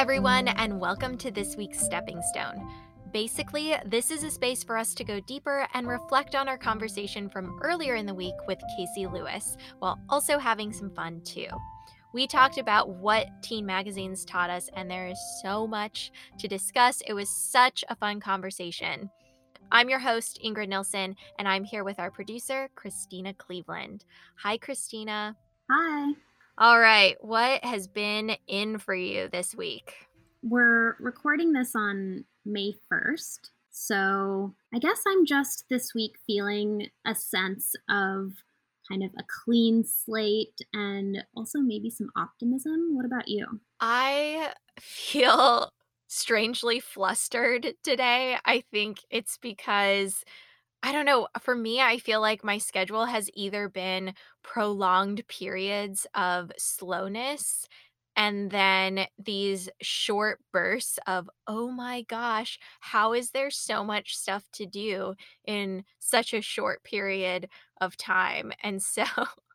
everyone, and welcome to this week's Stepping Stone. Basically, this is a space for us to go deeper and reflect on our conversation from earlier in the week with Casey Lewis, while also having some fun too. We talked about what teen magazines taught us, and there is so much to discuss. It was such a fun conversation. I'm your host, Ingrid Nilsson, and I'm here with our producer, Christina Cleveland. Hi, Christina. Hi. All right. What has been in for you this week? We're recording this on May 1st. So I guess I'm just this week feeling a sense of kind of a clean slate and also maybe some optimism. What about you? I feel strangely flustered today. I think it's because I don't know. For me, I feel like my schedule has either been prolonged periods of slowness and then these short bursts of, oh my gosh, how is there so much stuff to do in such a short period of time? And so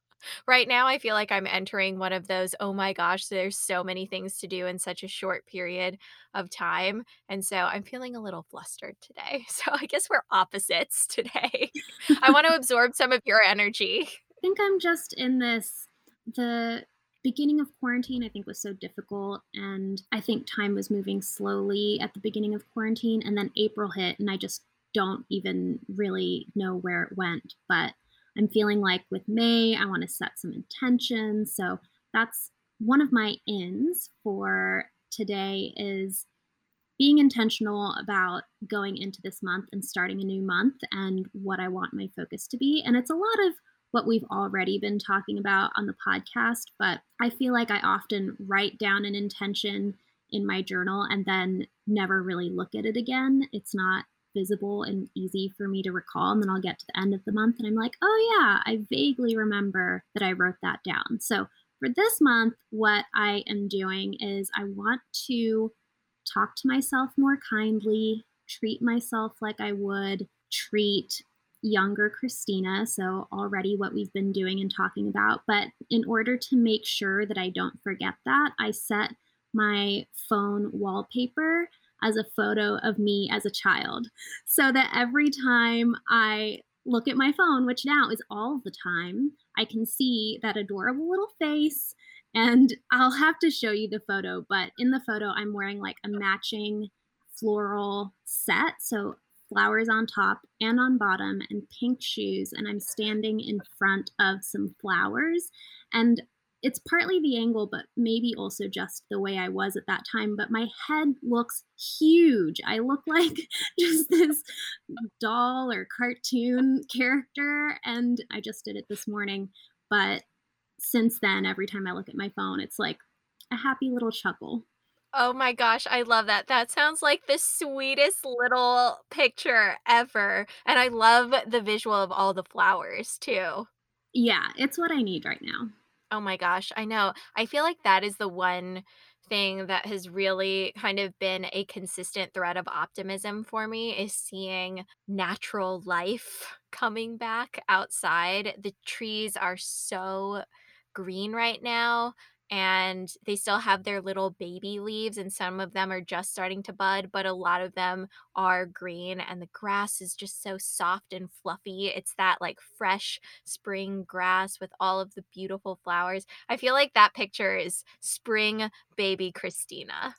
Right now, I feel like I'm entering one of those, "Oh my gosh, there's so many things to do in such a short period of time," and so I'm feeling a little flustered today. So I guess we're opposites today. I want to absorb some of your energy. I think I'm just in this the beginning of quarantine I think was so difficult and I think time was moving slowly at the beginning of quarantine and then April hit and I just don't even really know where it went, but I'm feeling like with May, I want to set some intentions. So that's one of my ins for today is being intentional about going into this month and starting a new month and what I want my focus to be. And it's a lot of what we've already been talking about on the podcast, but I feel like I often write down an intention in my journal and then never really look at it again. It's not visible and easy for me to recall. And then I'll get to the end of the month and I'm like, oh, yeah, I vaguely remember that I wrote that down. So for this month, what I am doing is I want to talk to myself more kindly, treat myself like I would treat younger Christina. So, already what we've been doing and talking about. But in order to make sure that I don't forget that, I set my phone wallpaper as a photo of me as a child so that every time I look at my phone, which now is all the time, I can see that adorable little face. And I'll have to show you the photo, but in the photo, I'm wearing like a matching floral set. So flowers on top and on bottom and pink shoes. And I'm standing in front of some flowers. And it's partly the angle, but maybe also just the way I was at that time. But my head looks huge. I look like just this doll or cartoon character. And I just did it this morning. But since then, every time I look at my phone, it's like a happy little chuckle. Oh my gosh, I love that. That sounds like the sweetest little picture ever. And I love the visual of all the flowers too. Yeah, it's what I need right now. Oh my gosh, I know. I feel like that is the one thing that has really kind of been a consistent thread of optimism for me is seeing natural life coming back outside. The trees are so green right now and they still have their little baby leaves and some of them are just starting to bud but a lot of them are green and the grass is just so soft and fluffy. It's that like fresh spring grass with all of the beautiful flowers. I feel like that picture is spring baby christina.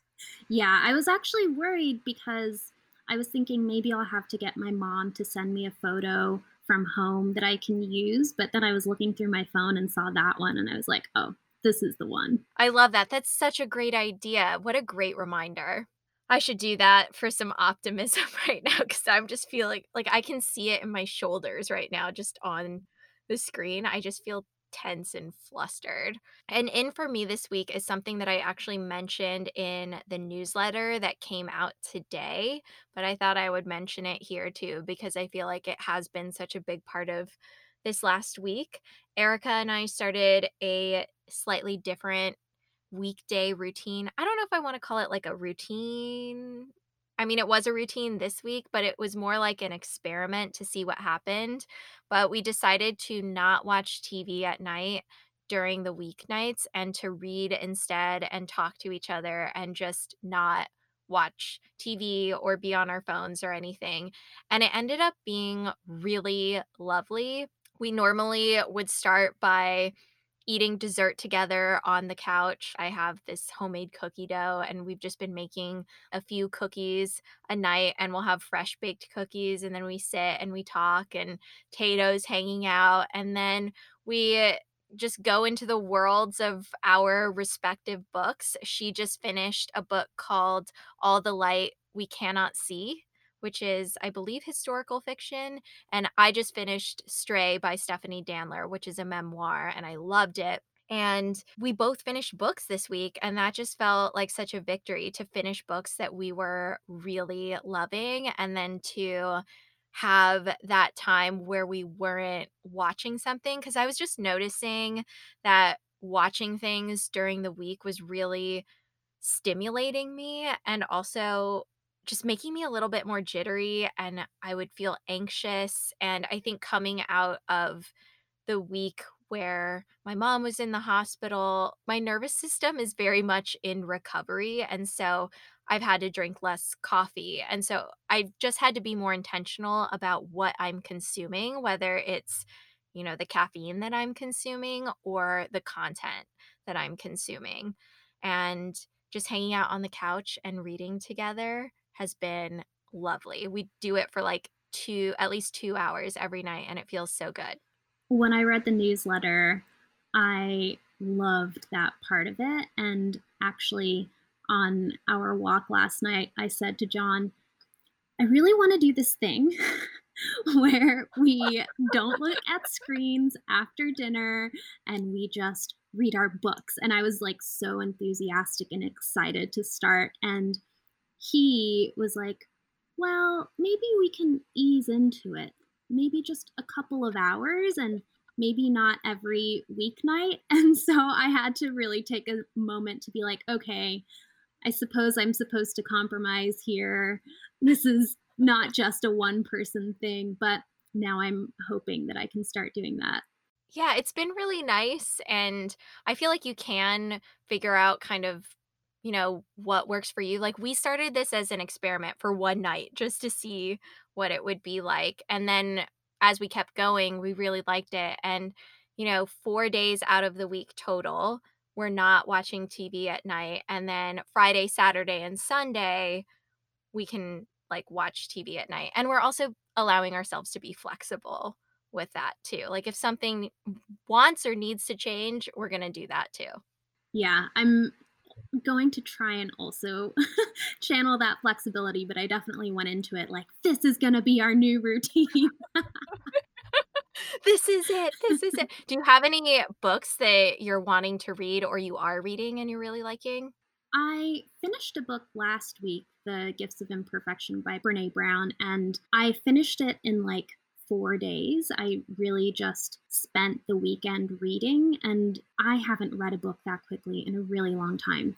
Yeah i was actually worried because i was thinking maybe i'll have to get my mom to send me a photo from home that i can use but then i was looking through my phone and saw that one and i was like oh this is the one. I love that. That's such a great idea. What a great reminder. I should do that for some optimism right now because I'm just feeling like I can see it in my shoulders right now, just on the screen. I just feel tense and flustered. And in for me this week is something that I actually mentioned in the newsletter that came out today, but I thought I would mention it here too because I feel like it has been such a big part of this last week. Erica and I started a slightly different weekday routine. I don't know if I want to call it like a routine. I mean, it was a routine this week, but it was more like an experiment to see what happened. But we decided to not watch TV at night during the weeknights and to read instead and talk to each other and just not watch TV or be on our phones or anything. And it ended up being really lovely. We normally would start by eating dessert together on the couch. I have this homemade cookie dough, and we've just been making a few cookies a night, and we'll have fresh baked cookies, and then we sit and we talk, and Tato's hanging out, and then we just go into the worlds of our respective books. She just finished a book called All the Light We Cannot See, which is, I believe, historical fiction. And I just finished Stray by Stephanie Danler, which is a memoir, and I loved it. And we both finished books this week, and that just felt like such a victory to finish books that we were really loving and then to have that time where we weren't watching something. Cause I was just noticing that watching things during the week was really stimulating me and also just making me a little bit more jittery and I would feel anxious. And I think coming out of the week where my mom was in the hospital, my nervous system is very much in recovery. And so I've had to drink less coffee. And so I've just had to be more intentional about what I'm consuming, whether it's, you know, the caffeine that I'm consuming or the content that I'm consuming. And just hanging out on the couch and reading together has been lovely. We do it for like 2 at least 2 hours every night, and it feels so good. When I read the newsletter, I loved that part of it, and actually, on our walk last night, I said to John, "I really wanna do this thing where we don't look at screens after dinner and we just read our books." And I was, like, so enthusiastic and excited to start, and he was like, "Well, maybe we can ease into it. Maybe just a couple of hours and maybe not every weeknight." And so I had to really take a moment to be like, "Okay, I suppose I'm supposed to compromise here. This is not just a one person thing, but now I'm hoping that I can start doing that." Yeah, it's been really nice, and I feel like you can figure out kind of, you know, what works for you. Like, we started this as an experiment for one night just to see what it would be like, and then as we kept going, we really liked it, and, you know, 4 days out of the week total, we're not watching TV at night, and then Friday, Saturday, and Sunday, we can, like, watch TV at night, and we're also allowing ourselves to be flexible with that too. Like, if something wants or needs to change, we're gonna do that too. Yeah, I'm going to try and also channel that flexibility, but I definitely went into it like, "This is gonna be our new routine." This is it, this is it. Do you have any books that you're wanting to read or you are reading and you're really liking? I finished a book last week, The Gifts of Imperfection by Brené Brown, and I finished it in, like, 4 days. I really just spent the weekend reading, and I haven't read a book that quickly in a really long time.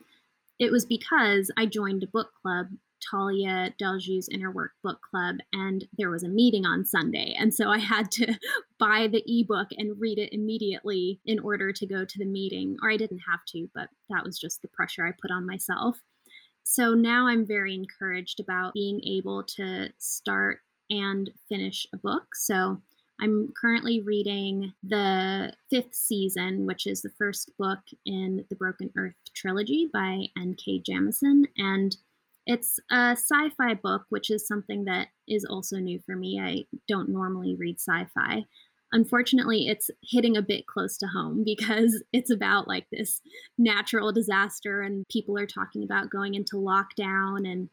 It was because I joined a book club, Talia Deljieu's Inner Work Book Club, and there was a meeting on Sunday, and so I had to buy the ebook and read it immediately in order to go to the meeting, or I didn't have to, but that was just the pressure I put on myself. So now I'm very encouraged about being able to start and finish a book. So I'm currently reading the 5th season, which is the first book in the Broken Earth trilogy by N.K. Jemisin, and it's a sci-fi book, which is something that is also new for me. I don't normally read sci-fi. Unfortunately, it's hitting a bit close to home because it's about, like, this natural disaster, and people are talking about going into lockdown, and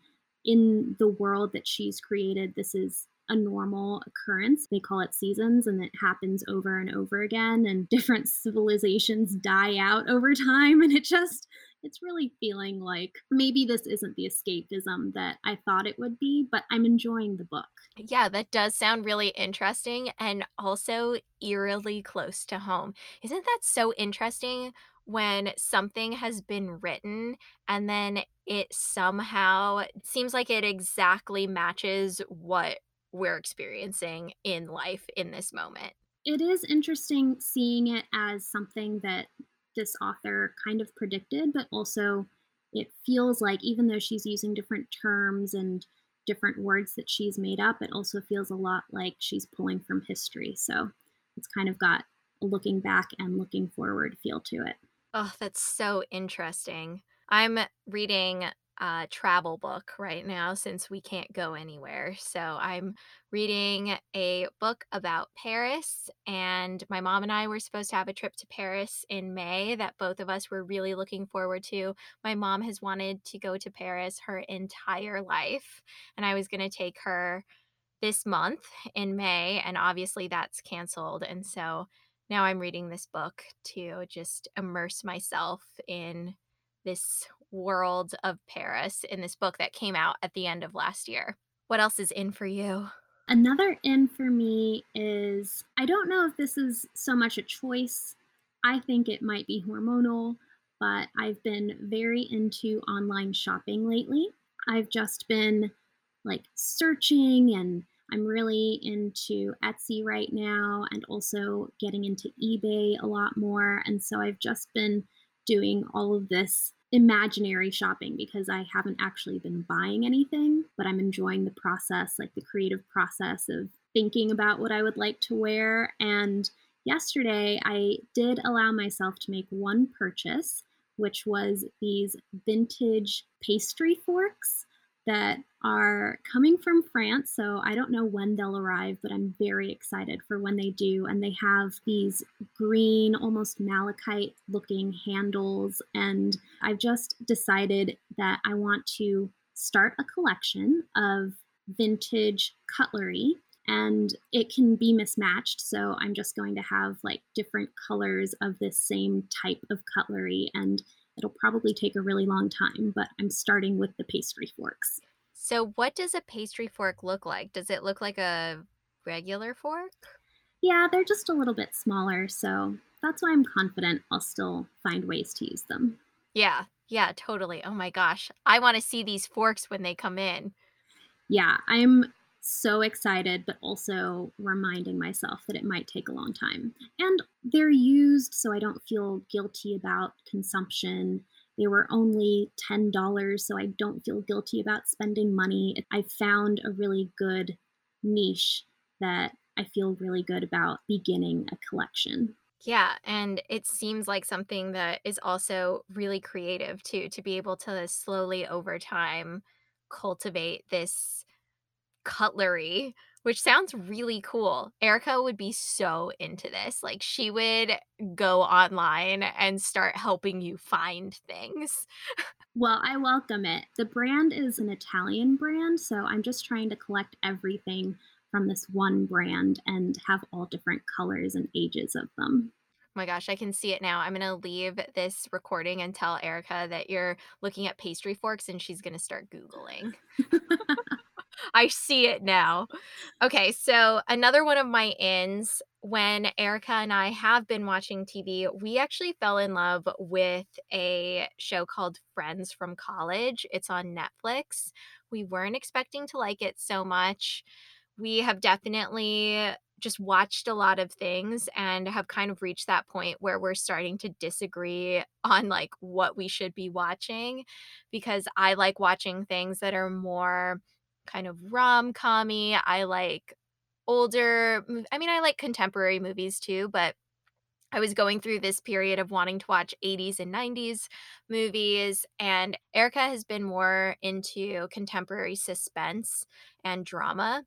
in the world that she's created, this is a normal occurrence. They call it seasons, and it happens over and over again, and different civilizations die out over time, and it just it's really feeling like maybe this isn't the escapism that I thought it would be, but I'm enjoying the book. Yeah, that does sound really interesting and also eerily close to home. Isn't that so interesting when something has been written and then it somehow seems like it exactly matches what we're experiencing in life in this moment? It is interesting seeing it as something that this author kind of predicted, but also it feels like even though she's using different terms and different words that she's made up, it also feels a lot like she's pulling from history. So it's kind of got a looking back and looking forward feel to it. Oh, that's so interesting. I'm reading a travel book right now since we can't go anywhere. So I'm reading a book about Paris, and my mom and I were supposed to have a trip to Paris in May that both of us were really looking forward to. My mom has wanted to go to Paris her entire life, and I was going to take her this month in May, and obviously that's canceled. And so now I'm reading this book to just immerse myself in this world of Paris in this book that came out at the end of last year. What else is in for you? Another in for me is I don't know if this is so much a choice. I think it might be hormonal, but I've been very into online shopping lately. I've just been like searching and I'm really into Etsy right now and also getting into eBay a lot more. And so I've just been doing all of this imaginary shopping because I haven't actually been buying anything, but I'm enjoying the process, like the creative process of thinking about what I would like to wear. And yesterday, I did allow myself to make one purchase, which was these vintage pastry forks that are coming from France. So I don't know when they'll arrive, but I'm very excited for when they do. And they have these green, almost malachite looking handles. And I've just decided that I want to start a collection of vintage cutlery and it can be mismatched. So I'm just going to have like different colors of this same type of cutlery and It'll probably take a really long time, but I'm starting with the pastry forks. So, what does a pastry fork look like? Does it look like a regular fork? Yeah, they're just a little bit smaller, so that's why I'm confident I'll still find ways to use them. Yeah, yeah, totally. Oh my gosh. I want to see these forks when they come in. Yeah, I'm so excited, but also reminding myself that it might take a long time. And they're used so I don't feel guilty about consumption. They were only $10, so I don't feel guilty about spending money. I found a really good niche that I feel really good about beginning a collection. Yeah, and it seems like something that is also really creative too, to be able to slowly over time cultivate this cutlery, which sounds really cool. Erica would be so into this. Like, she would go online and start helping you find things. Well, I welcome it. The brand is an Italian brand, so I'm just trying to collect everything from this one brand and have all different colors and ages of them. Oh my gosh, I can see it now. I'm gonna leave this recording and tell Erica that you're looking at pastry forks and she's gonna start Googling. I see it now. Okay, so another one of my ins when Erica and I have been watching TV, we actually fell in love with a show called Friends from College. It's on Netflix. We weren't expecting to like it so much. We have definitely just watched a lot of things and have kind of reached that point where we're starting to disagree on like what we should be watching because I like watching things that are more kind of rom-commy. I like older I mean, I like contemporary movies too, but I was going through this period of wanting to watch 80s and 90s movies, and Erica has been more into contemporary suspense and drama.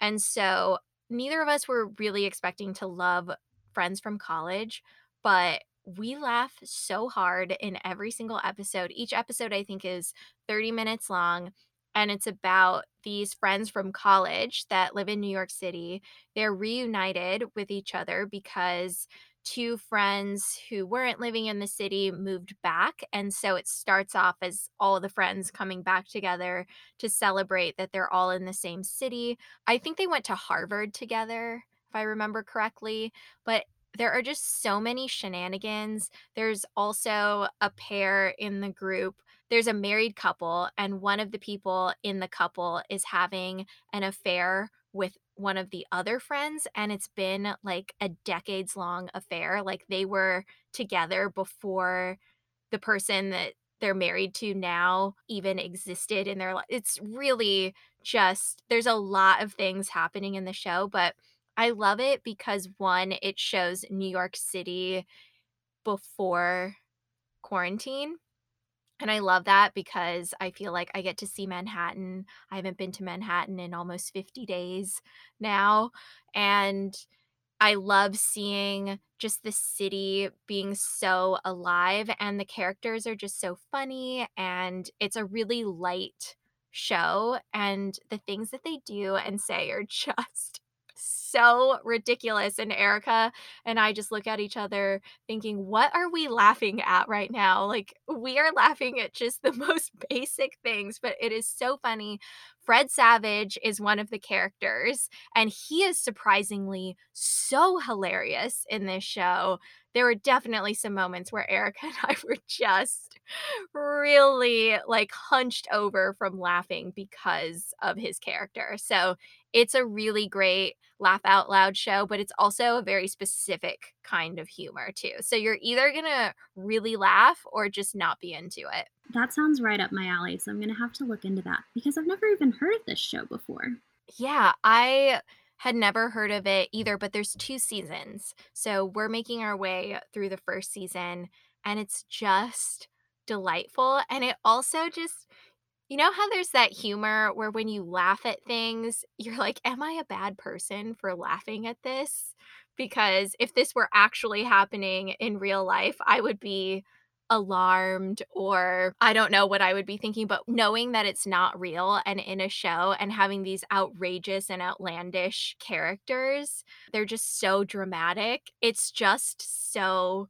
And so neither of us were really expecting to love Friends from College, but we laugh so hard in every single episode. Each episode, I think, is 30 minutes long, and it's about these friends from college that live in New York City. They're reunited with each other because two friends who weren't living in the city moved back. And so it starts off as all the friends coming back together to celebrate that they're all in the same city. I think they went to Harvard together, if I remember correctly. But there are just so many shenanigans. There's also a pair in the group. There's a married couple, and one of the people in the couple is having an affair with one of the other friends, and it's been, like, a decades-long affair, like, they were together before the person that they're married to now even existed in their life. it's really just there's a lot of things happening in the show, but I love it because, 1, it shows New York City before quarantine, and I love that because I feel like I get to see Manhattan. I haven't been to Manhattan in almost 50 days now, and I love seeing just the city being so alive, and the characters are just so funny, and it's a really light show, and the things that they do and say are just so ridiculous, and Erica and I just look at each other thinking, "What are we laughing at right now?" Like, we are laughing at just the most basic things, but it is so funny. Fred Savage is one of the characters, and he is surprisingly so hilarious in this show. There were definitely some moments where Erica and I were just really, like, hunched over from laughing because of his character, so it's a really great laugh out loud show, but it's also a very specific kind of humor too, so you're either gonna really laugh or just not be into it. That sounds right up my alley, so I'm gonna have to look into that because I've never even heard of this show before. Yeah, I had never heard of it either, but there's 2 seasons, so we're making our way through the 1st season, and it's just delightful, and it also just you know how there's that humor where when you laugh at things, you're like, "Am I a bad person for laughing at this?" Because if this were actually happening in real life, I would be alarmed or I don't know what I would be thinking, but knowing that it's not real and in a show and having these outrageous and outlandish characters, they're just so dramatic. It's just so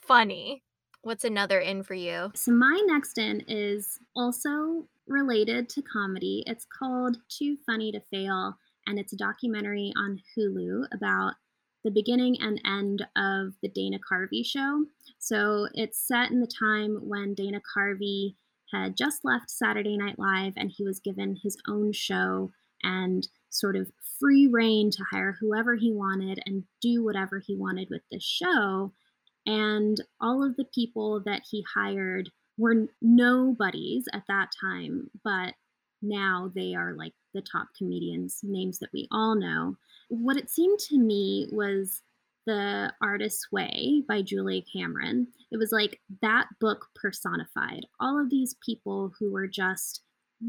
funny. What's another in for you? So my next in is also related to comedy. It's called Too Funny to Fail, and it's a documentary on Hulu about the beginning and end of the Dana Carvey show. So it's set in the time when Dana Carvey had just left Saturday Night Live and he was given his own show and sort of free reign to hire whoever he wanted and do whatever he wanted with the show. And all of the people that he hired were nobodies at that time, but now they are, like, the top comedians, names that we all know. What it seemed to me was The Artist's Way by Julia Cameron. It was like that book personified. All of these people who were just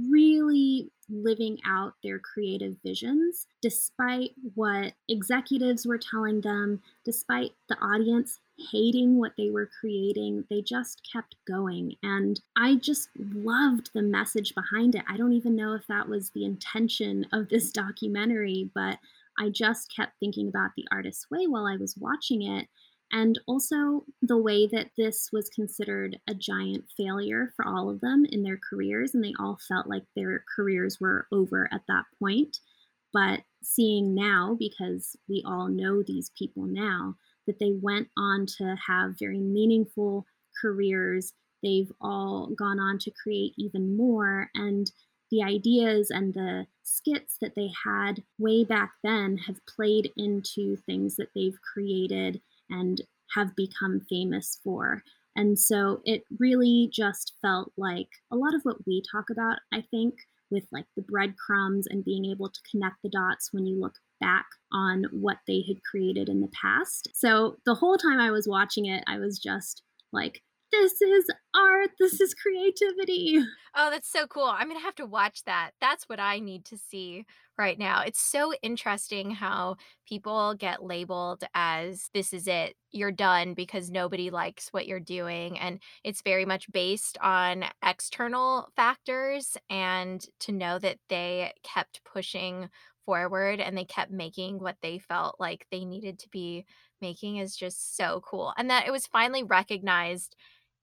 really living out their creative visions despite what executives were telling them, despite the audience hating what they were creating, they just kept going, and I just loved the message behind it. I don't even know if that was the intention of this documentary, but I just kept thinking about The Artist's Way while I was watching it, and also the way that this was considered a giant failure for all of them in their careers, and they all felt like their careers were over at that point. But seeing now, because we all know these people now, that they went on to have very meaningful careers. They've all gone on to create even more, and the ideas and the skits that they had way back then have played into things that they've created and have become famous for. And so it really just felt like a lot of what we talk about, I think, with like the breadcrumbs and being able to connect the dots when you look back on what they had created in the past. So the whole time I was watching it, I was just like, this is art, this is creativity. Oh, that's so cool. I'm gonna have to watch that. That's what I need to see right now. It's so interesting how people get labeled as, "This is it. You're done," because nobody likes what you're doing, and it's very much based on external factors, and to know that they kept pushing forward and they kept making what they felt like they needed to be making is just so cool, and that it was finally recognized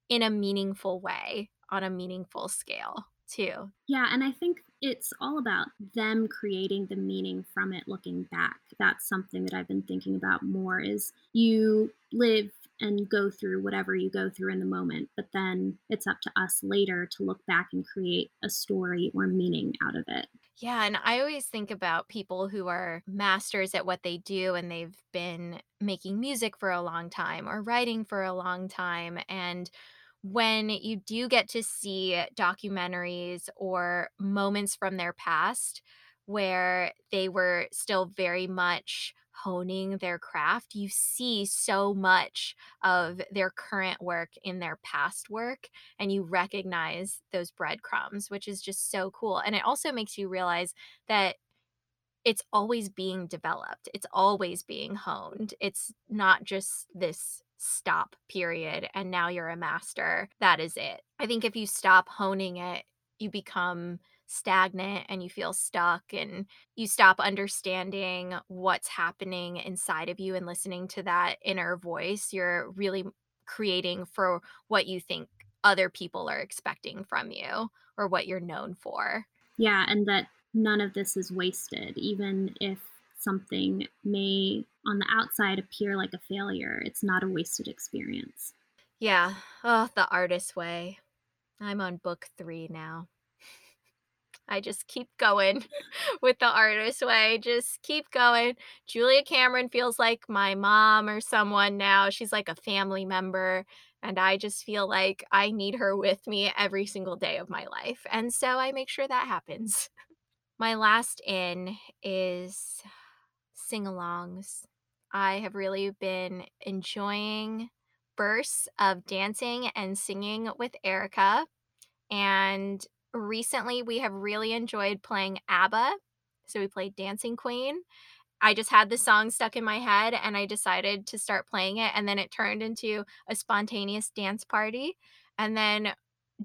in a meaningful way, on a meaningful scale, too. Yeah, and I think it's all about them creating the meaning from it looking back. That's something that I've been thinking about more is you live and go through whatever you go through in the moment, but then it's up to us later to look back and create a story or meaning out of it. Yeah, and I always think about people who are masters at what they do and they've been making music for a long time or writing for a long time. And when you do get to see documentaries or moments from their past where they were still very much honing their craft, you see so much of their current work in their past work and you recognize those breadcrumbs, which is just so cool. And it also makes you realize that it's always being developed, it's always being honed. It's not just this stop period and now you're a master. That is it. I think if you stop honing it, you become stagnant and you feel stuck and you stop understanding what's happening inside of you and listening to that inner voice. You're really creating for what you think other people are expecting from you or what you're known for. Yeah, and that none of this is wasted, even if something may on the outside appear like a failure, it's not a wasted experience. Yeah. Oh, the artist way. I'm on book 3 now. I just keep going with the artist way, just keep going. Julia Cameron feels like my mom or someone now, she's like a family member, and I just feel like I need her with me every single day of my life, and so I make sure that happens. My last in is sing-alongs. I have really been enjoying bursts of dancing and singing with Erica, and recently we have really enjoyed playing ABBA, so we played Dancing Queen. I just had the song stuck in my head and I decided to start playing it, and then it turned into a spontaneous dance party, and then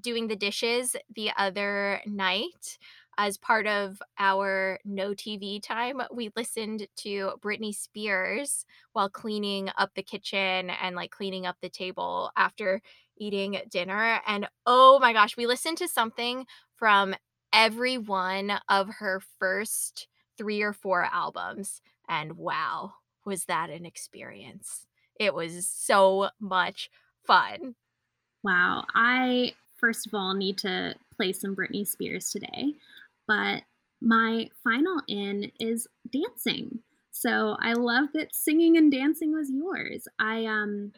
doing the dishes the other night as part of our no TV time, we listened to Britney Spears while cleaning up the kitchen and, like, cleaning up the table after eating dinner, and oh my gosh, we listened to something from every one of her first 3 or 4 albums, and wow, was that an experience. It was so much fun. Wow, I, first of all, need to play some Britney Spears today, but my final in is dancing. So I love that singing and dancing was yours. I, um,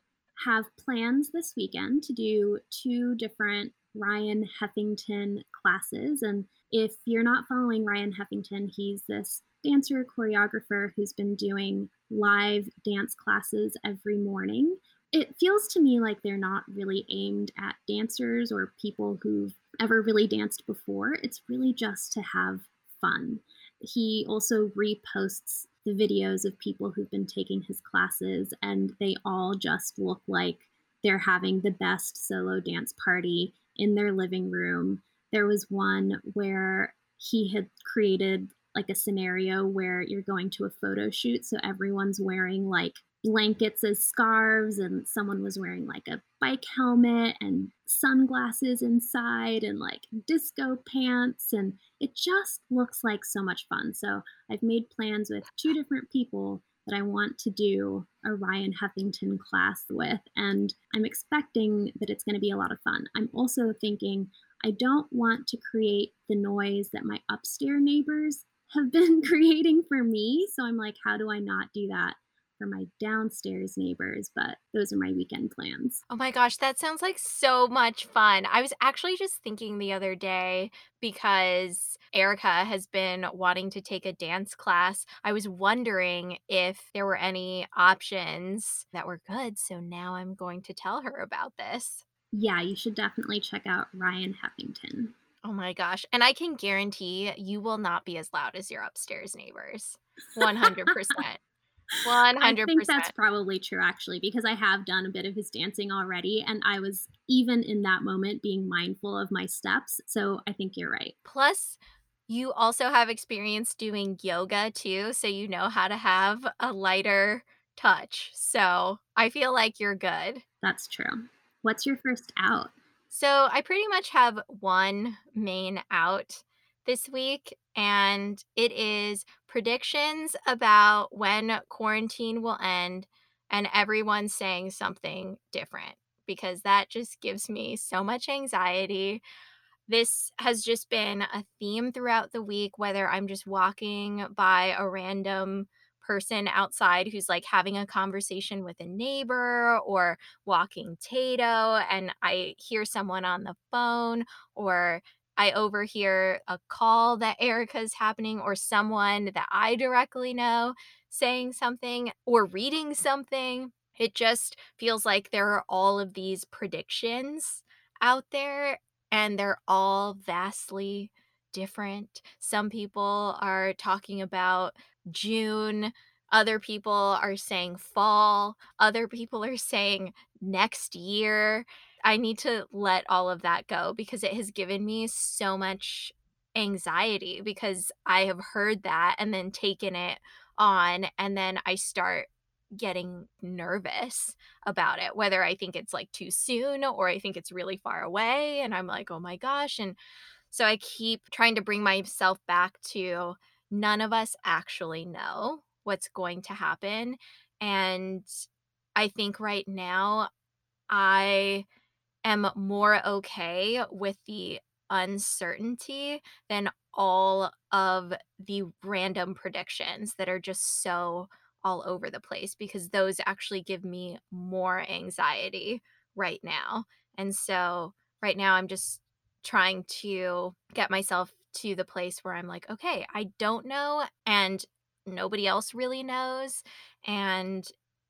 have plans this weekend to do 2 different Ryan Heffington classes, and if you're not following Ryan Heffington, he's this dancer, choreographer who's been doing live dance classes every morning. It feels to me like they're not really aimed at dancers or people who've ever really danced before, it's really just to have fun. He also reposts the videos of people who've been taking his classes, and they all just look like they're having the best solo dance party in their living room. There was one where he had created like a scenario where you're going to a photo shoot, so everyone's wearing like blankets as scarves, and someone was wearing like a bike helmet and sunglasses inside and like disco pants. And it just looks like so much fun. So I've made plans with two different people that I want to do a Ryan Heffington class with. And I'm expecting that it's going to be a lot of fun. I'm also thinking I don't want to create the noise that my upstairs neighbors have been creating for me. So I'm like, how do I not do that for my downstairs neighbors, but those are my weekend plans. Oh my gosh, that sounds like so much fun. I was actually just thinking the other day because Erica has been wanting to take a dance class. I was wondering if there were any options that were good, so now I'm going to tell her about this. Yeah, you should definitely check out Ryan Heffington. Oh my gosh, and I can guarantee you will not be as loud as your upstairs neighbors. 100%. I think 100%. that's probably true actually, because I have done a bit of his dancing already, and I was even in that moment being mindful of my steps, so I think you're right. Plus, you also have experience doing yoga too, so you know how to have a lighter touch, so I feel like you're good. That's true. What's your first out? So, I pretty much have 1 main out this week, and it is predictions about when quarantine will end and everyone saying something different, because that just gives me so much anxiety. This has just been a theme throughout the week, whether I'm just walking by a random person outside who's, like, having a conversation with a neighbor or walking Tato, and I hear someone on the phone, or I overhear a call that Erica's happening, or someone that I directly know saying something or reading something. It just feels like there are all of these predictions out there, and they're all vastly different. Some people are talking about June, other people are saying fall, other people are saying next year. I need to let all of that go because it has given me so much anxiety because I have heard that and then taken it on, and then I start getting nervous about it, whether I think it's, like, too soon or I think it's really far away, and I'm like, "Oh my gosh," and so I keep trying to bring myself back to none of us actually know what's going to happen, and I think right now I am more okay with the uncertainty than all of the random predictions that are just so all over the place because those actually give me more anxiety right now. And so right now I'm just trying to get myself to the place where I'm like, okay, I don't know and nobody else really knows and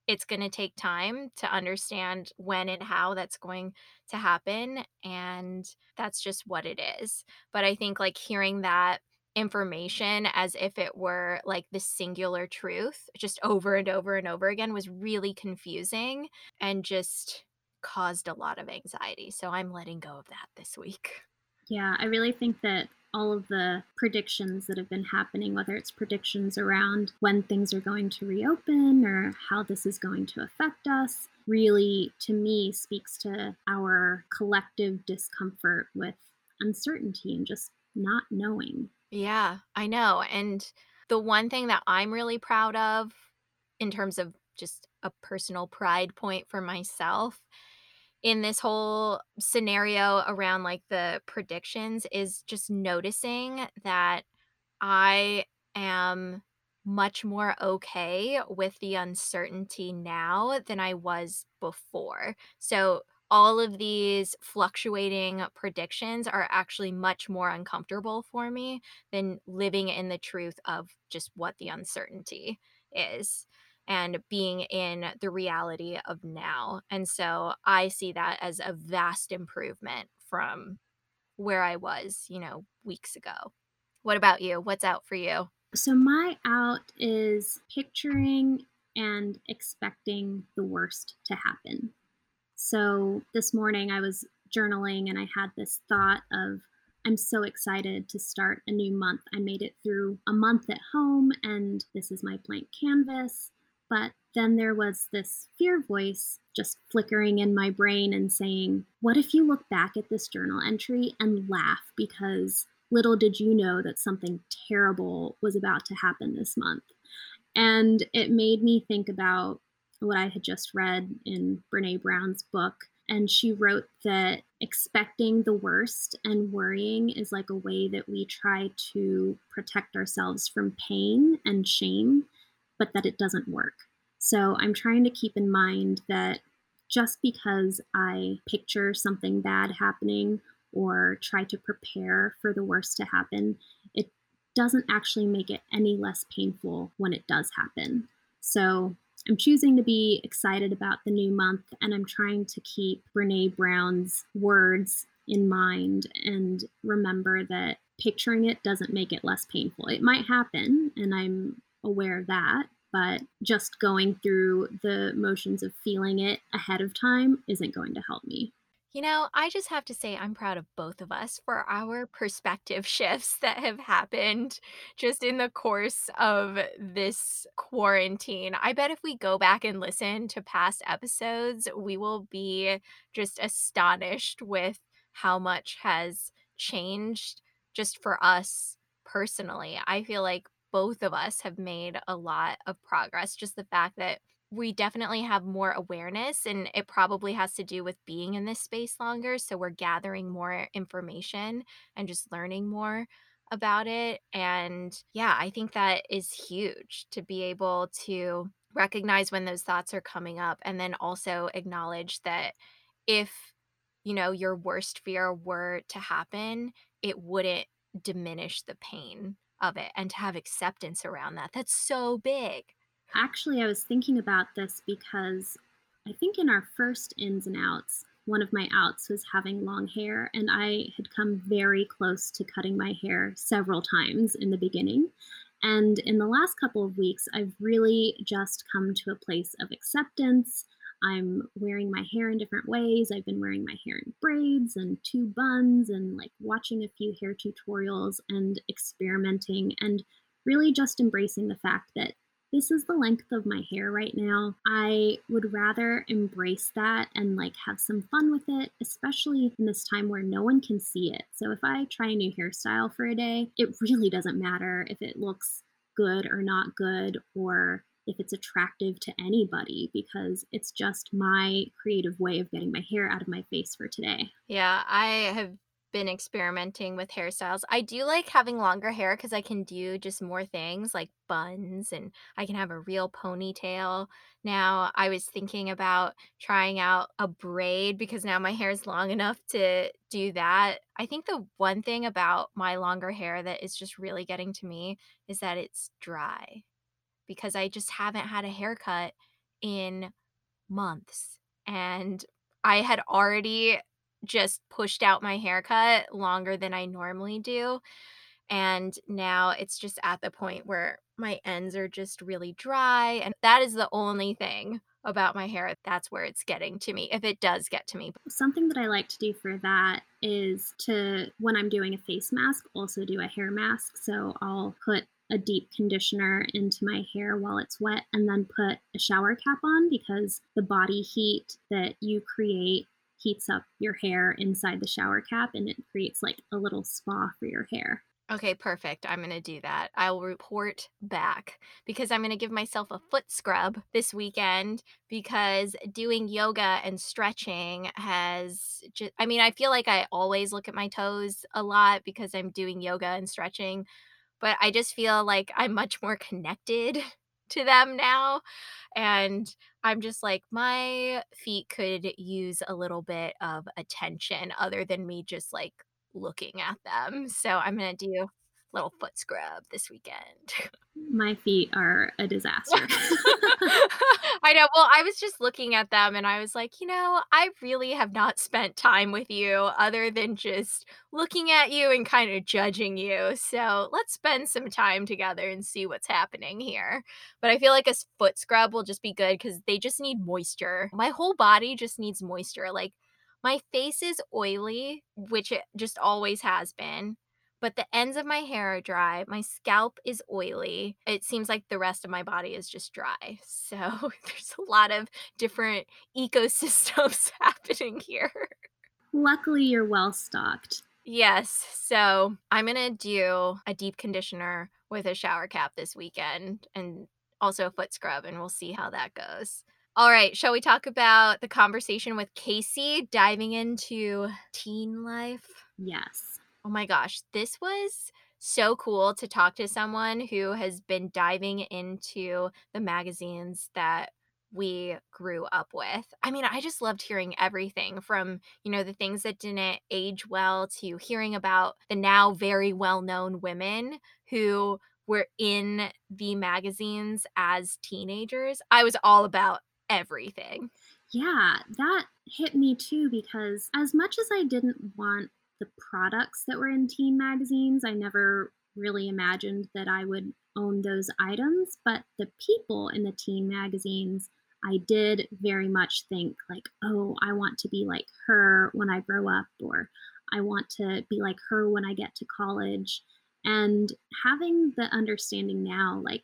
it's going to take time to understand when and how that's going to happen and that's just what it is. But I think like hearing that information as if it were like the singular truth just over and over and over again was really confusing and just caused a lot of anxiety. So I'm letting go of that this week. Yeah, I really think that all of the predictions that have been happening, whether it's predictions around when things are going to reopen or how this is going to affect us, really, to me, speaks to our collective discomfort with uncertainty and just not knowing. Yeah, I know. And the one thing that I'm really proud of in terms of just a personal pride point for myself in this whole scenario around like the predictions is just noticing that I am much more okay with the uncertainty now than I was before. So all of these fluctuating predictions are actually much more uncomfortable for me than living in the truth of just what the uncertainty is and being in the reality of now. And so I see that as a vast improvement from where I was, you know, weeks ago. What about you? What's out for you? So, my out is picturing and expecting the worst to happen. So, this morning I was journaling and I had this thought of, I'm so excited to start a new month. I made it through a month at home, and this is my blank canvas. But then there was this fear voice just flickering in my brain and saying, What if you look back at this journal entry and laugh because little did you know that something terrible was about to happen this month? And it made me think about what I had just read in Brene Brown's book. And she wrote that expecting the worst and worrying is like a way that we try to protect ourselves from pain and shame but that it doesn't work. So I'm trying to keep in mind that just because I picture something bad happening or try to prepare for the worst to happen, it doesn't actually make it any less painful when it does happen. So I'm choosing to be excited about the new month and I'm trying to keep Brene Brown's words in mind and remember that picturing it doesn't make it less painful. It might happen, and I'm aware of that, but just going through the motions of feeling it ahead of time isn't going to help me. You know, I just have to say I'm proud of both of us for our perspective shifts that have happened just in the course of this quarantine. I bet if we go back and listen to past episodes, we will be just astonished with how much has changed just for us personally. I feel like both of us have made a lot of progress. Just the fact that we definitely have more awareness, and it probably has to do with being in this space longer, so we're gathering more information and just learning more about it, and yeah, I think that is huge to be able to recognize when those thoughts are coming up, and then also acknowledge that if, you know, your worst fear were to happen, it wouldn't diminish the pain of it, and to have acceptance around that, that's so big. Actually, I was thinking about this because I think in our first ins and outs, one of my outs was having long hair, and I had come very close to cutting my hair several times in the beginning. And in the last couple of weeks, I've really just come to a place of acceptance. I'm wearing my hair in different ways. I've been wearing my hair in braids and two buns and like watching a few hair tutorials and experimenting and really just embracing the fact that this is the length of my hair right now. I would rather embrace that and like have some fun with it, especially in this time where no one can see it. So if I try a new hairstyle for a day, it really doesn't matter if it looks good or not good or if it's attractive to anybody because it's just my creative way of getting my hair out of my face for today. Yeah, I have been experimenting with hairstyles. I do like having longer hair because I can do just more things like buns, and I can have a real ponytail. Now, I was thinking about trying out a braid because now my hair is long enough to do that. I think the one thing about my longer hair that is just really getting to me is that it's dry, because I just haven't had a haircut in months, and I had already just pushed out my haircut longer than I normally do, and now it's just at the point where my ends are just really dry, and that is the only thing about my hair that's where it's getting to me, if it does get to me. Something that I like to do for that is to when I'm doing a face mask, also do a hair mask. So I'll put a deep conditioner into my hair while it's wet and then put a shower cap on because the body heat that you create heats up your hair inside the shower cap and it creates like a little spa for your hair. Okay, perfect. I'm gonna do that. I will report back because I'm gonna give myself a foot scrub this weekend because doing yoga and stretching has ju I mean, I feel like I always look at my toes a lot because I'm doing yoga and stretching, but I just feel like I'm much more connected to them now, and I'm just like, "My feet could use a little bit of attention other than me just, like, looking at them." So I'm gonna do little foot scrub this weekend. My feet are a disaster. I know, well, I was just looking at them and I was like, "You know, I really have not spent time with you other than just looking at you and kinda judging you, so let's spend some time together and see what's happening here." But I feel like a foot scrub will just be good because they just need moisture. My whole body just needs moisture, like, my face is oily, which it just always has been, but the ends of my hair are dry, my scalp is oily, it seems like the rest of my body is just dry. So there's a lot of different ecosystems happening here. Luckily, you're well stocked. Yes, so I'm gonna do a deep conditioner with a shower cap this weekend and also a foot scrub, and we'll see how that goes. Alright, shall we talk about the conversation with Casey diving into teen life? Yes. Oh my gosh, this was so cool to talk to someone who has been diving into the magazines that we grew up with. I mean, I just loved hearing everything from, you know, the things that didn't age well to hearing about the now very well-known women who were in the magazines as teenagers. I was all about everything. Yeah, that hit me too because as much as I didn't want the products that were in teen magazines, I never really imagined that I would own those items, but the people in the teen magazines, I did very much think like, "Oh, I want to be like her when I grow up," or, "I want to be like her when I get to college." And having the understanding now, like,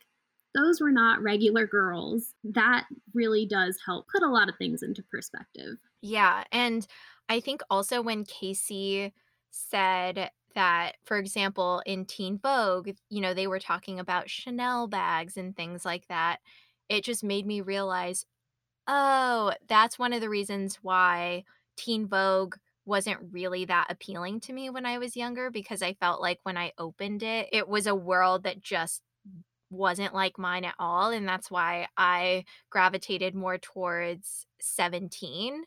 those were not regular girls, that really does help put a lot of things into perspective. Yeah, and I think also when Casey said that, for example, in Teen Vogue, you know, they were talking about Chanel bags and things like that, it just made me realize, "Oh, that's one of the reasons why Teen Vogue wasn't really that appealing to me when I was younger," because I felt like when I opened it, it was a world that just wasn't like mine at all, and that's why I gravitated more towards Seventeen,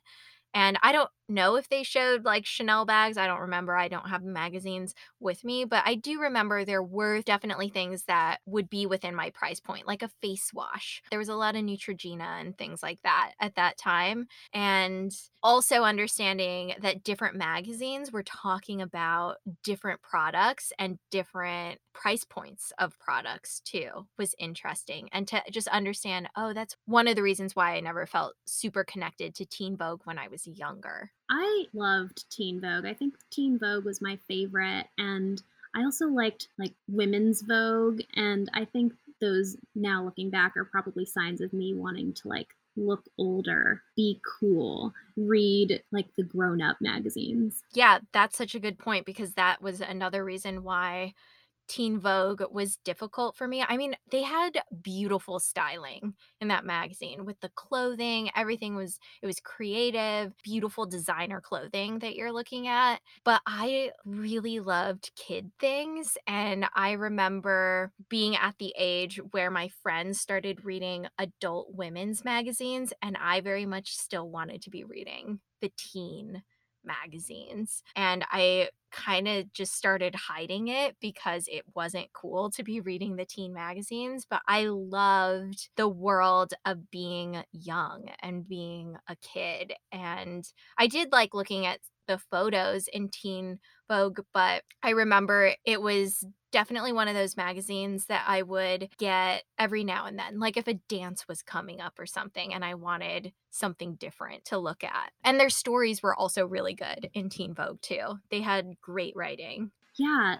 and I don't know if they showed, like, Chanel bags, I don't remember, I don't have magazines with me, but I do remember there were definitely things that would be within my price point, like a face wash. There was a lot of Neutrogena and things like that at that time, and also understanding that different magazines were talking about different products and different price points of products too was interesting, and to just understand, "Oh, that's one of the reasons why I never felt super connected to Teen Vogue when I was younger." I loved Teen Vogue. I think Teen Vogue was my favorite, and I also liked, like, Women's Vogue, and I think those, now looking back, are probably signs of me wanting to, like, look older, be cool, read, like, the grown-up magazines. Yeah, that's such a good point because that was another reason why Teen Vogue was difficult for me. I mean, they had beautiful styling in that magazine with the clothing, everything was it was creative, beautiful designer clothing that you're looking at, but I really loved kid things, and I remember being at the age where my friends started reading adult women's magazines, and I very much still wanted to be reading the teen magazines, and I kinda just started hiding it because it wasn't cool to be reading the teen magazines, but I loved the world of being young and being a kid, and I did like looking at the photos in Teen Vogue, but I remember it was definitely one of those magazines that I would get every now and then, like if a dance was coming up or something and I wanted something different to look at, and their stories were also really good in Teen Vogue too. They had great writing. Yeah,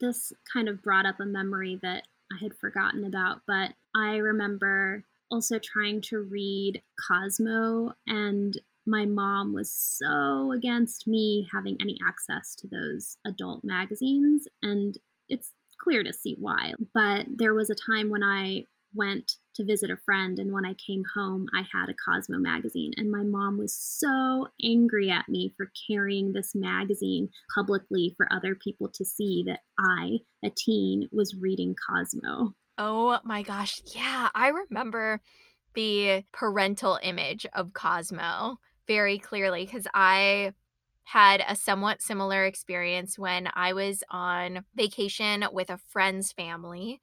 this kind of brought up a memory that I had forgotten about, but I remember also trying to read Cosmo, and my mom was so against me having any access to those adult magazines, and it's clear to see why. But there was a time when I went to visit a friend, and when I came home, I had a Cosmo magazine, and my mom was so angry at me for carrying this magazine publicly for other people to see that I, a teen, was reading Cosmo. Oh my gosh, yeah, I remember the parental image of Cosmo very clearly because I had a somewhat similar experience when I was on vacation with a friend's family.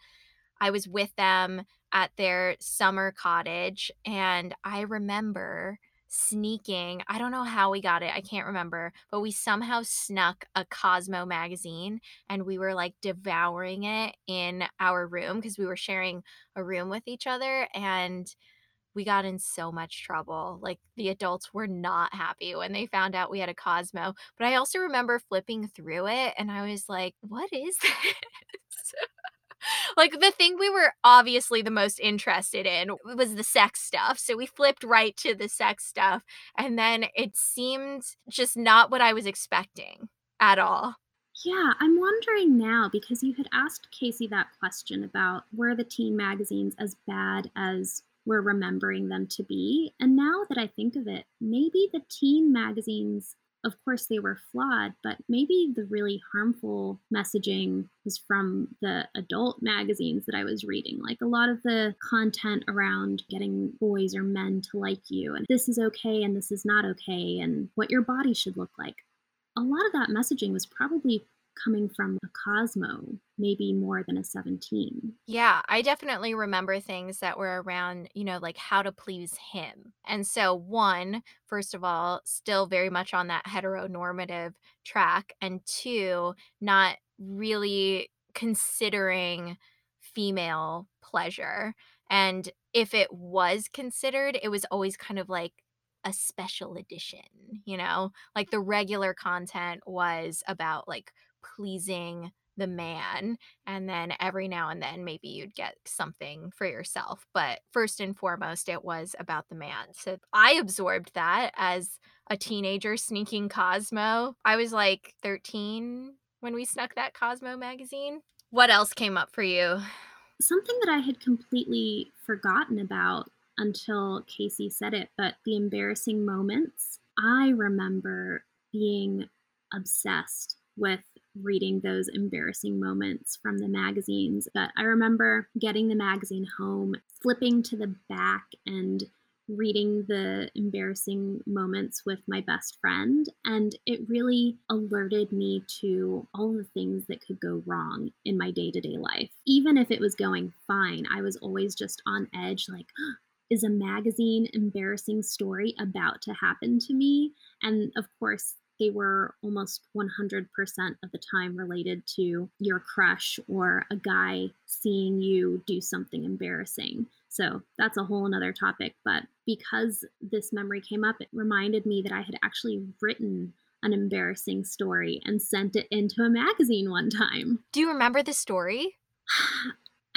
I was with them at their summer cottage, and I remember sneaking I don't know how we got it, I can't remember, but we somehow snuck a Cosmo magazine, and we were, like, devouring it in our room because we were sharing a room with each other, and we got in so much trouble, like, the adults were not happy when they found out we had a Cosmo, but I also remember flipping through it, and I was like, "What is this?" Like, the thing we were obviously the most interested in was the sex stuff, so we flipped right to the sex stuff, and then it seemed just not what I was expecting at all. Yeah, I'm wondering now because you had asked Casey that question about were the teen magazines as bad as we're remembering them to be, and now that I think of it, maybe the teen magazines of course, they were flawed, but maybe the really harmful messaging was from the adult magazines that I was reading, like, a lot of the content around getting boys or men to like you, and this is okay and this is not okay, and what your body should look like. A lot of that messaging was probably coming from a Cosmo, maybe more than a Seventeen. Yeah, I definitely remember things that were around, you know, like how to please him, and so one, first of all, still very much on that heteronormative track, and 2, not really considering female pleasure, and if it was considered, it was always kind of like a special edition, you know? Like, the regular content was about, like, pleasing the man, and then every now and then, maybe you'd get something for yourself, but first and foremost, it was about the man, so I absorbed that as a teenager sneaking Cosmo. I was, like, 13 when we snuck that Cosmo magazine. What else came up for you? something that I had completely forgotten about until Casey said it, but the embarrassing moments, I remember being obsessed with reading those embarrassing moments from the magazines. But I remember getting the magazine home, flipping to the back and reading the embarrassing moments with my best friend. And it really alerted me to all the things that could go wrong in my day to day life. Even if it was going fine, I was always just on edge like, is a magazine embarrassing story about to happen to me? And of course, they were almost 100% of the time related to your crush or a guy seeing you do something embarrassing. So that's a whole another topic. But because this memory came up, it reminded me that I had actually written an embarrassing story and sent it into a magazine one time. Do you remember the story?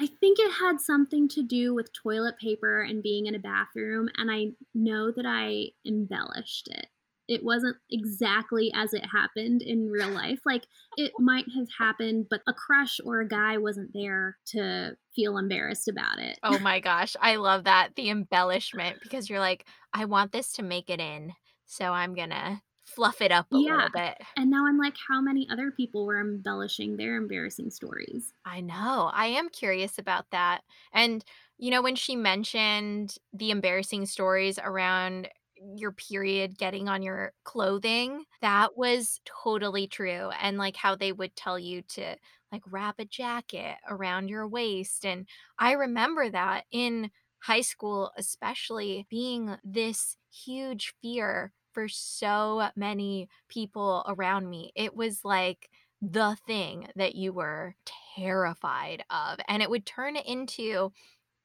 I think it had something to do with toilet paper and being in a bathroom, and I know that I embellished it it wasn't exactly as it happened in real life. Like it might have happened, but a crush or a guy wasn't there to feel embarrassed about it. Oh my gosh, I love that. The embellishment because you're like, I want this to make it in. So I'm going to fluff it up a yeah. little bit. And now I'm like, how many other people were embellishing their embarrassing stories? I know. I am curious about that. And, you know, when she mentioned the embarrassing stories around your period getting on your clothing, that was totally true. And like how they would tell you to like wrap a jacket around your waist. And I remember that in high school, especially being this huge fear for so many people around me. It was like the thing that you were terrified of. And it would turn into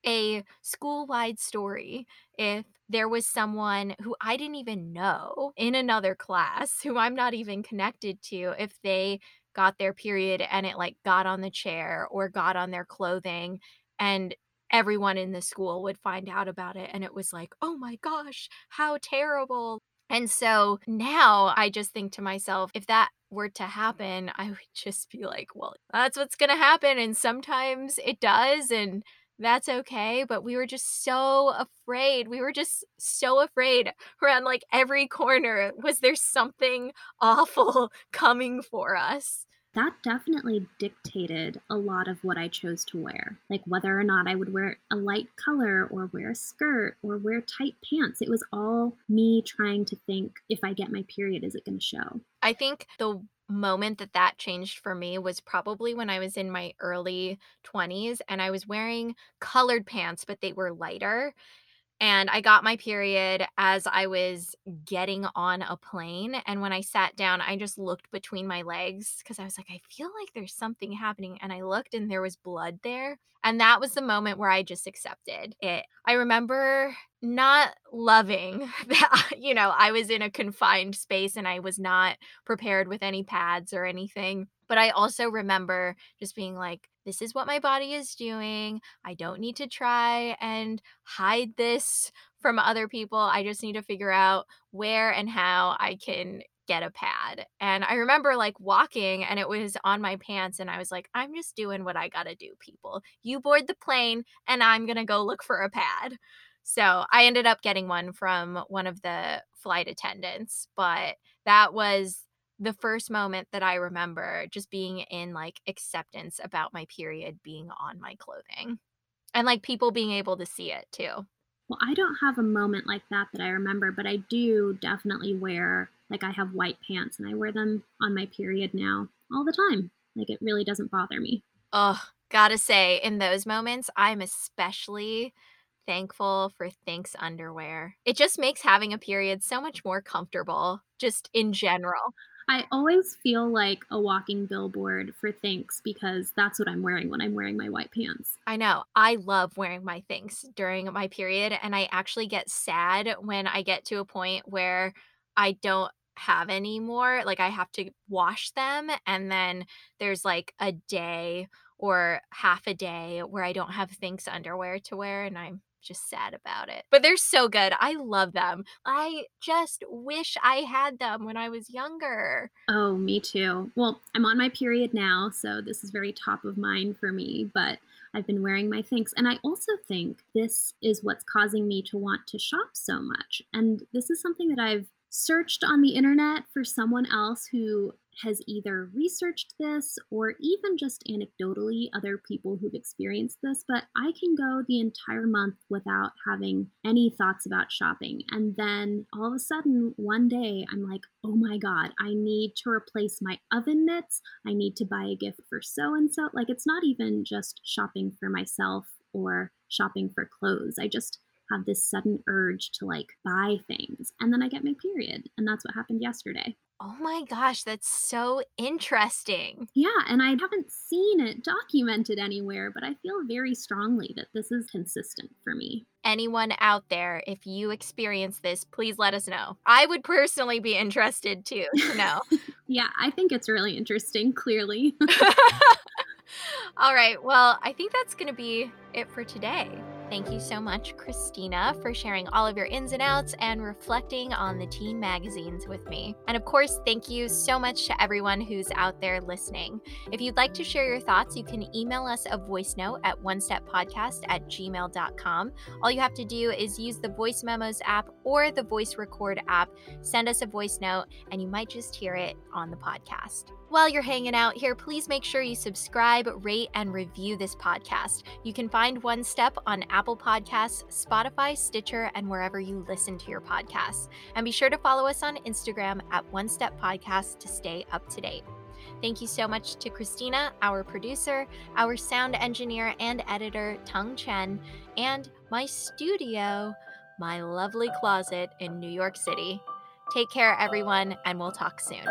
a school wide story if there was someone who I didn't even know in another class who I'm not even connected to, if they got their period and it like got on the chair or got on their clothing and everyone in the school would find out about it and it was like, "Oh my gosh, how terrible." And so now I just think to myself, if that were to happen, I would just be like, well, that's what's going to happen. And sometimes it does. And that's okay. But we were just so afraid. We were just so afraid around like every corner. Was there something awful coming for us? That definitely dictated a lot of what I chose to wear. Like whether or not I would wear a light color or wear a skirt or wear tight pants. It was all me trying to think if I get my period, is it going to show? I think the moment that that changed for me was probably when I was in my early 20s and I was wearing colored pants, but they were lighter. And I got my period as I was getting on a plane. And when I sat down, I just looked between my legs because I was like, I feel like there's something happening. And I looked and there was blood there. And that was the moment where I just accepted it. I remember not loving that, you know, I was in a confined space and I was not prepared with any pads or anything. But I also remember just being like, this is what my body is doing. I don't need to try and hide this from other people. I just need to figure out where and how I can get a pad. And I remember like walking and it was on my pants and I was like, I'm just doing what I got to do, people. You board the plane and I'm going to go look for a pad. So I ended up getting one from one of the flight attendants, but that was the first moment that I remember just being in like acceptance about my period being on my clothing and like people being able to see it too. Well, I don't have a moment like that that I remember, but I do definitely wear like I have white pants and I wear them on my period now all the time. Like it really doesn't bother me. Oh, gotta say, in those moments, I'm especially thankful for Thinx underwear. It just makes having a period so much more comfortable, just in general. I always feel like a walking billboard for Thinx because that's what I'm wearing when I'm wearing my white pants. I know. I love wearing my Thinx during my period, and I actually get sad when I get to a point where I don't have any more. Like, I have to wash them, and then there's like a day or half a day where I don't have Thinx underwear to wear, and I'm just sad about it. But they're so good. I love them. I just wish I had them when I was younger. Oh, me too. Well, I'm on my period now, so this is very top of mind for me, but I've been wearing my Thinx. And I also think this is what's causing me to want to shop so much. And this is something that I've searched on the internet for someone else who has either researched this or even just anecdotally other people who've experienced this, but I can go the entire month without having any thoughts about shopping. And then all of a sudden, one day, I'm like, oh my God, I need to replace my oven mitts. I need to buy a gift for so and so. Like, it's not even just shopping for myself or shopping for clothes. I just have this sudden urge to like buy things. And then I get my period. And that's what happened yesterday. Oh my gosh, that's so interesting. Yeah, and I haven't seen it documented anywhere, but I feel very strongly that this is consistent for me. Anyone out there, if you experience this, please let us know. I would personally be interested too to know. yeah, I think it's really interesting, clearly. All right, well, I think that's going to be it for today. Thank you so much, Christina, for sharing all of your ins and outs and reflecting on the teen magazines with me. And of course, thank you so much to everyone who's out there listening. If you'd like to share your thoughts, you can email us a voice note at onesteppodcast at gmail.com. All you have to do is use the voice memos app or the voice record app, send us a voice note, and you might just hear it on the podcast. While you're hanging out here, please make sure you subscribe, rate, and review this podcast. You can find One Step on Apple Podcasts, Spotify, Stitcher, and wherever you listen to your podcasts. And be sure to follow us on Instagram at One Step Podcast to stay up to date. Thank you so much to Christina, our producer, our sound engineer and editor, Tung Chen, and my studio, my lovely closet in New York City. Take care, everyone, and we'll talk soon.